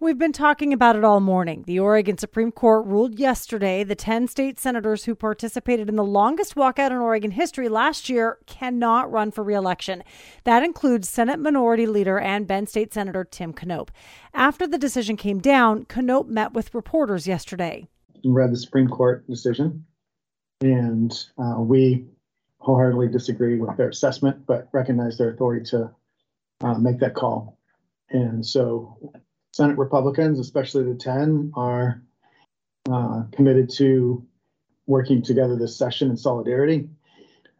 We've been talking about it all morning. The Oregon Supreme Court ruled yesterday the 10 state senators who participated in the longest walkout in Oregon history last year cannot run for reelection. That includes Senate Minority Leader and Bend State Senator Tim Knopp. After the decision came down, Knopp met with reporters yesterday. Read the Supreme Court decision, and uh, we wholeheartedly disagree with their assessment, but recognize their authority to uh, make that call. And so Senate Republicans, especially the 10, are uh, committed to working together this session in solidarity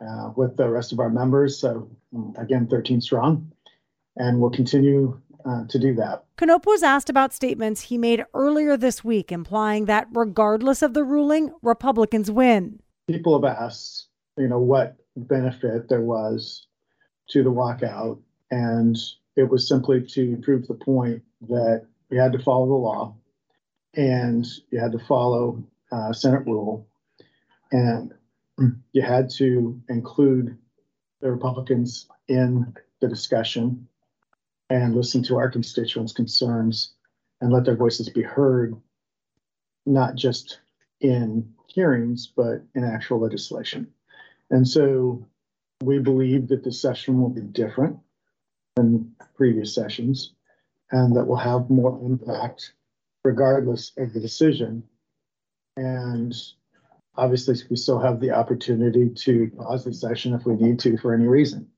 uh, with the rest of our members. So, again, 13 strong, and we'll continue uh, to do that. Knopp was asked about statements he made earlier this week, implying that regardless of the ruling, Republicans win. People have asked, you know, what benefit there was to the walkout, and it was simply to prove the point that you had to follow the law and you had to follow uh, Senate rule and you had to include the Republicans in the discussion and listen to our constituents' concerns and let their voices be heard, not just in hearings, but in actual legislation. And so we believe that this session will be different than previous sessions and that will have more impact regardless of the decision. And obviously, we still have the opportunity to pause the session if we need to for any reason.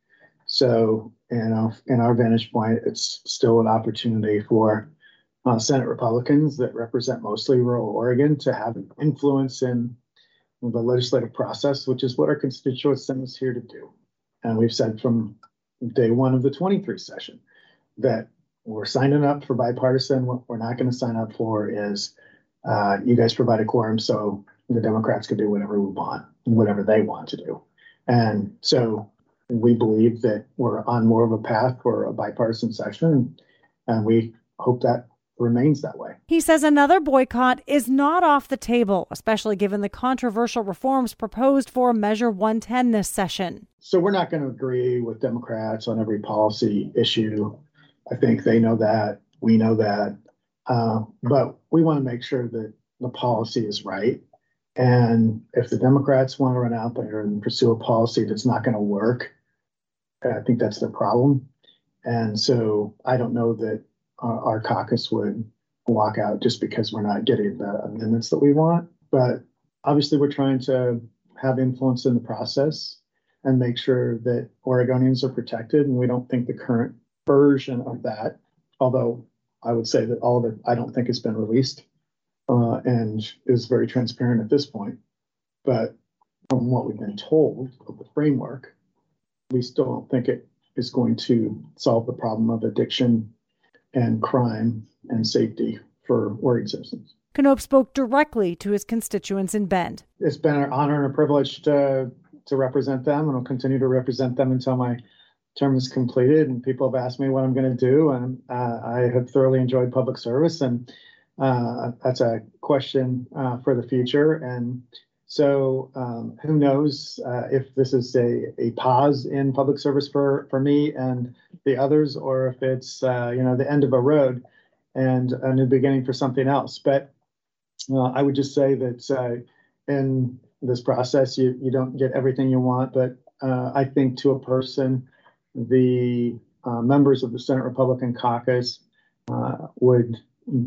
So, you know, in our vantage point, it's still an opportunity for uh, Senate Republicans that represent mostly rural Oregon to have an influence in the legislative process, which is what our constituents sent us here to do. And we've said from day one of the 23 session that we're signing up for bipartisan. What we're not going to sign up for is uh, you guys provide a quorum so the Democrats can do whatever we want, whatever they want to do. And so we believe that we're on more of a path for a bipartisan session, and we hope that remains that way. He says another boycott is not off the table, especially given the controversial reforms proposed for Measure 110 this session. So we're not going to agree with Democrats on every policy issue. I think they know that. We know that. Uh, but we want to make sure that the policy is right. And if the Democrats want to run out there and pursue a policy that's not going to work, I think that's their problem. And so I don't know that uh, our caucus would walk out just because we're not getting the amendments that we want. But obviously, we're trying to have influence in the process and make sure that Oregonians are protected. And we don't think the current version of that, although I would say that all of it, I don't think has been released uh, and is very transparent at this point. But from what we've been told of the framework, we still don't think it is going to solve the problem of addiction and crime and safety for Oregon citizens. Knopp spoke directly to his constituents in Bend. It's been an honor and a privilege to, to represent them, and I'll continue to represent them until my term is completed and people have asked me what I'm going to do. And uh, I have thoroughly enjoyed public service, and uh, that's a question uh, for the future. And so, um, who knows uh, if this is a, a pause in public service for, for me and the others, or if it's uh, you know the end of a road and a new beginning for something else. But uh, I would just say that in this process, you you don't get everything you want, but I think to a person the uh, members of the Senate Republican caucus uh, would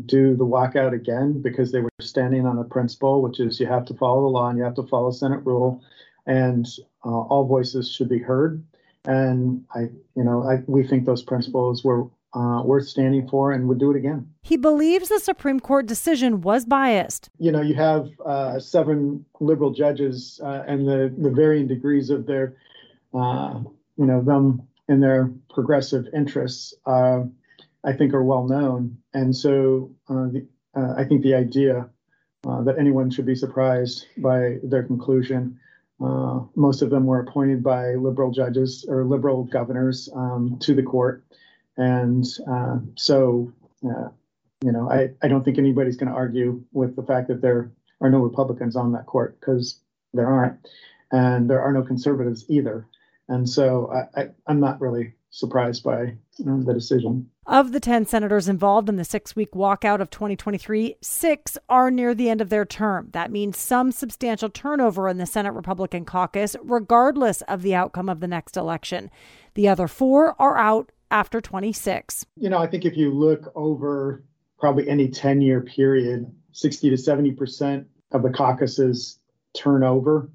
do the walkout again because they were standing on a principle, which is you have to follow the law and you have to follow Senate rule, and uh, all voices should be heard. And I, you know, I, we think those principles were uh, worth standing for and would do it again. He believes the Supreme Court decision was biased. You know, you have uh, seven liberal judges uh, and the, the varying degrees of their, uh, you know, them and their progressive interests, uh, I think, are well known. And so uh, the, uh, I think the idea uh, that anyone should be surprised by their conclusion, uh, most of them were appointed by liberal judges or liberal governors um, to the court. And uh, so, you know, I, I don't think anybody's going to argue with the fact that there are no Republicans on that court because there aren't. And there are no conservatives either. And so I, am not really surprised by the decision. Of the 10 senators involved in the six week walkout of 2023, six are near the end of their term. That means some substantial turnover in the Senate Republican caucus, regardless of the outcome of the next election. The other four are out after 26. You know, I think if you look over probably any 10 year period, 60 to 70% of the caucuses turnover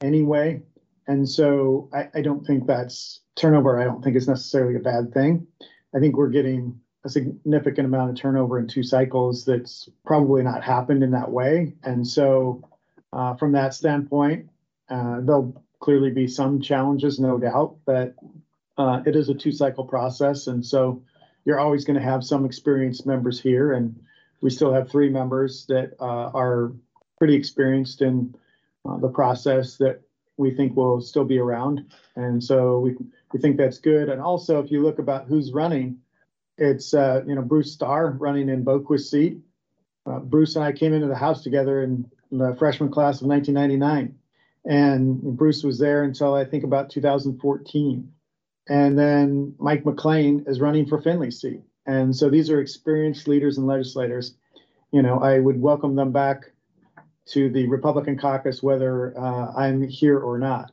anyway. And so I, I don't think that's turnover, I don't think it's necessarily a bad thing. I think we're getting a significant amount of turnover in two cycles that's probably not happened in that way. And so, uh, from that standpoint, uh, there'll clearly be some challenges, no doubt, but uh, it is a two cycle process. And so, you're always going to have some experienced members here. And we still have three members that uh, are pretty experienced in uh, the process that we think will still be around. And so we, we think that's good. And also, if you look about who's running, it's uh, you know Bruce Starr running in Boquist's seat. Uh, Bruce and I came into the House together in the freshman class of 1999, and Bruce was there until I think about 2014. And then Mike McLane is running for Findley's seat. And so these are experienced leaders and legislators. You know, I would welcome them back to the Republican caucus, whether uh, I'm here or not.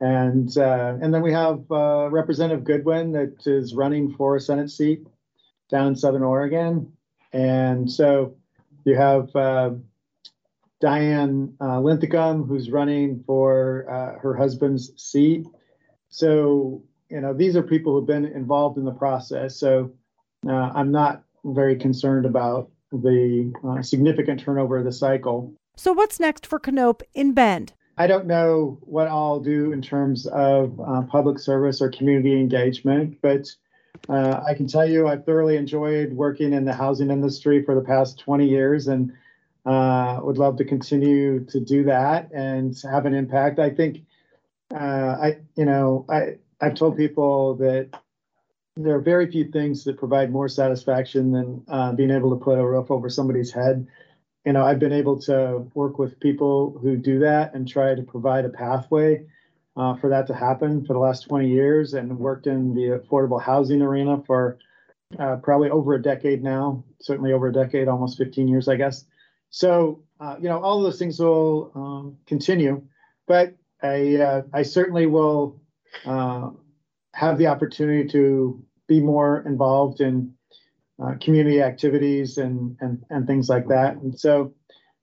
And uh, and then we have uh, Representative Goodwin that is running for a Senate seat down in Southern Oregon. And so you have uh, Diane uh, Linthicum, who's running for uh, her husband's seat. So you know these are people who've been involved in the process. So I'm not very concerned about the significant turnover of the cycle. So, what's next for Knopp in Bend? I don't know what I'll do in terms of uh, public service or community engagement, but uh, I can tell you I've thoroughly enjoyed working in the housing industry for the past 20 years and uh, would love to continue to do that and have an impact. I think uh, I, you know, I, I've told people that there are very few things that provide more satisfaction than uh, being able to put a roof over somebody's head you know, I've been able to work with people who do that and try to provide a pathway uh, for that to happen for the last 20 years and worked in the affordable housing arena for uh, probably over a decade now, certainly over a decade, almost 15 years, I guess. So, uh, you know, all those things will um, continue, but I, uh, I certainly will uh, have the opportunity to be more involved in uh, community activities and, and, and things like that. And so,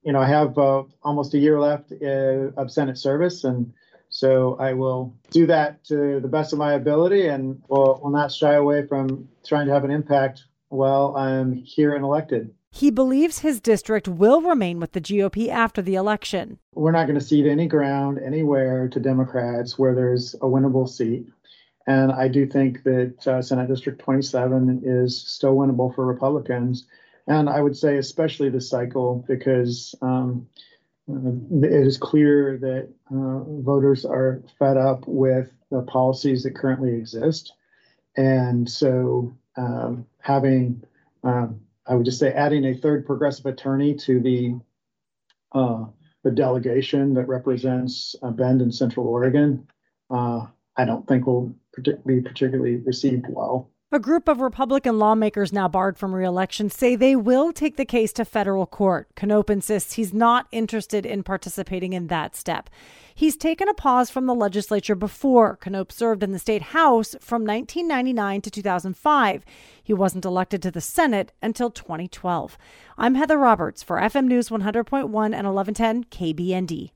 you know, I have uh, almost a year left uh, of Senate service, and so I will do that to the best of my ability, and will, will not shy away from trying to have an impact while I'm here and elected. He believes his district will remain with the GOP after the election. We're not going to cede any ground anywhere to Democrats where there's a winnable seat. And I do think that uh, Senate District 27 is still winnable for Republicans. And I would say, especially this cycle, because um, uh, it is clear that uh, voters are fed up with the policies that currently exist. And so um, having, um, I would just say, adding a third progressive attorney to the uh, the delegation that represents uh, Bend and Central Oregon, uh, I don't think will be particularly received well. A group of Republican lawmakers now barred from reelection say they will take the case to federal court. Knopp insists he's not interested in participating in that step. He's taken a pause from the legislature before. Knopp served in the state house from 1999 to 2005. He wasn't elected to the Senate until 2012. I'm Heather Roberts for FM News 100.1 and 1110 KBND.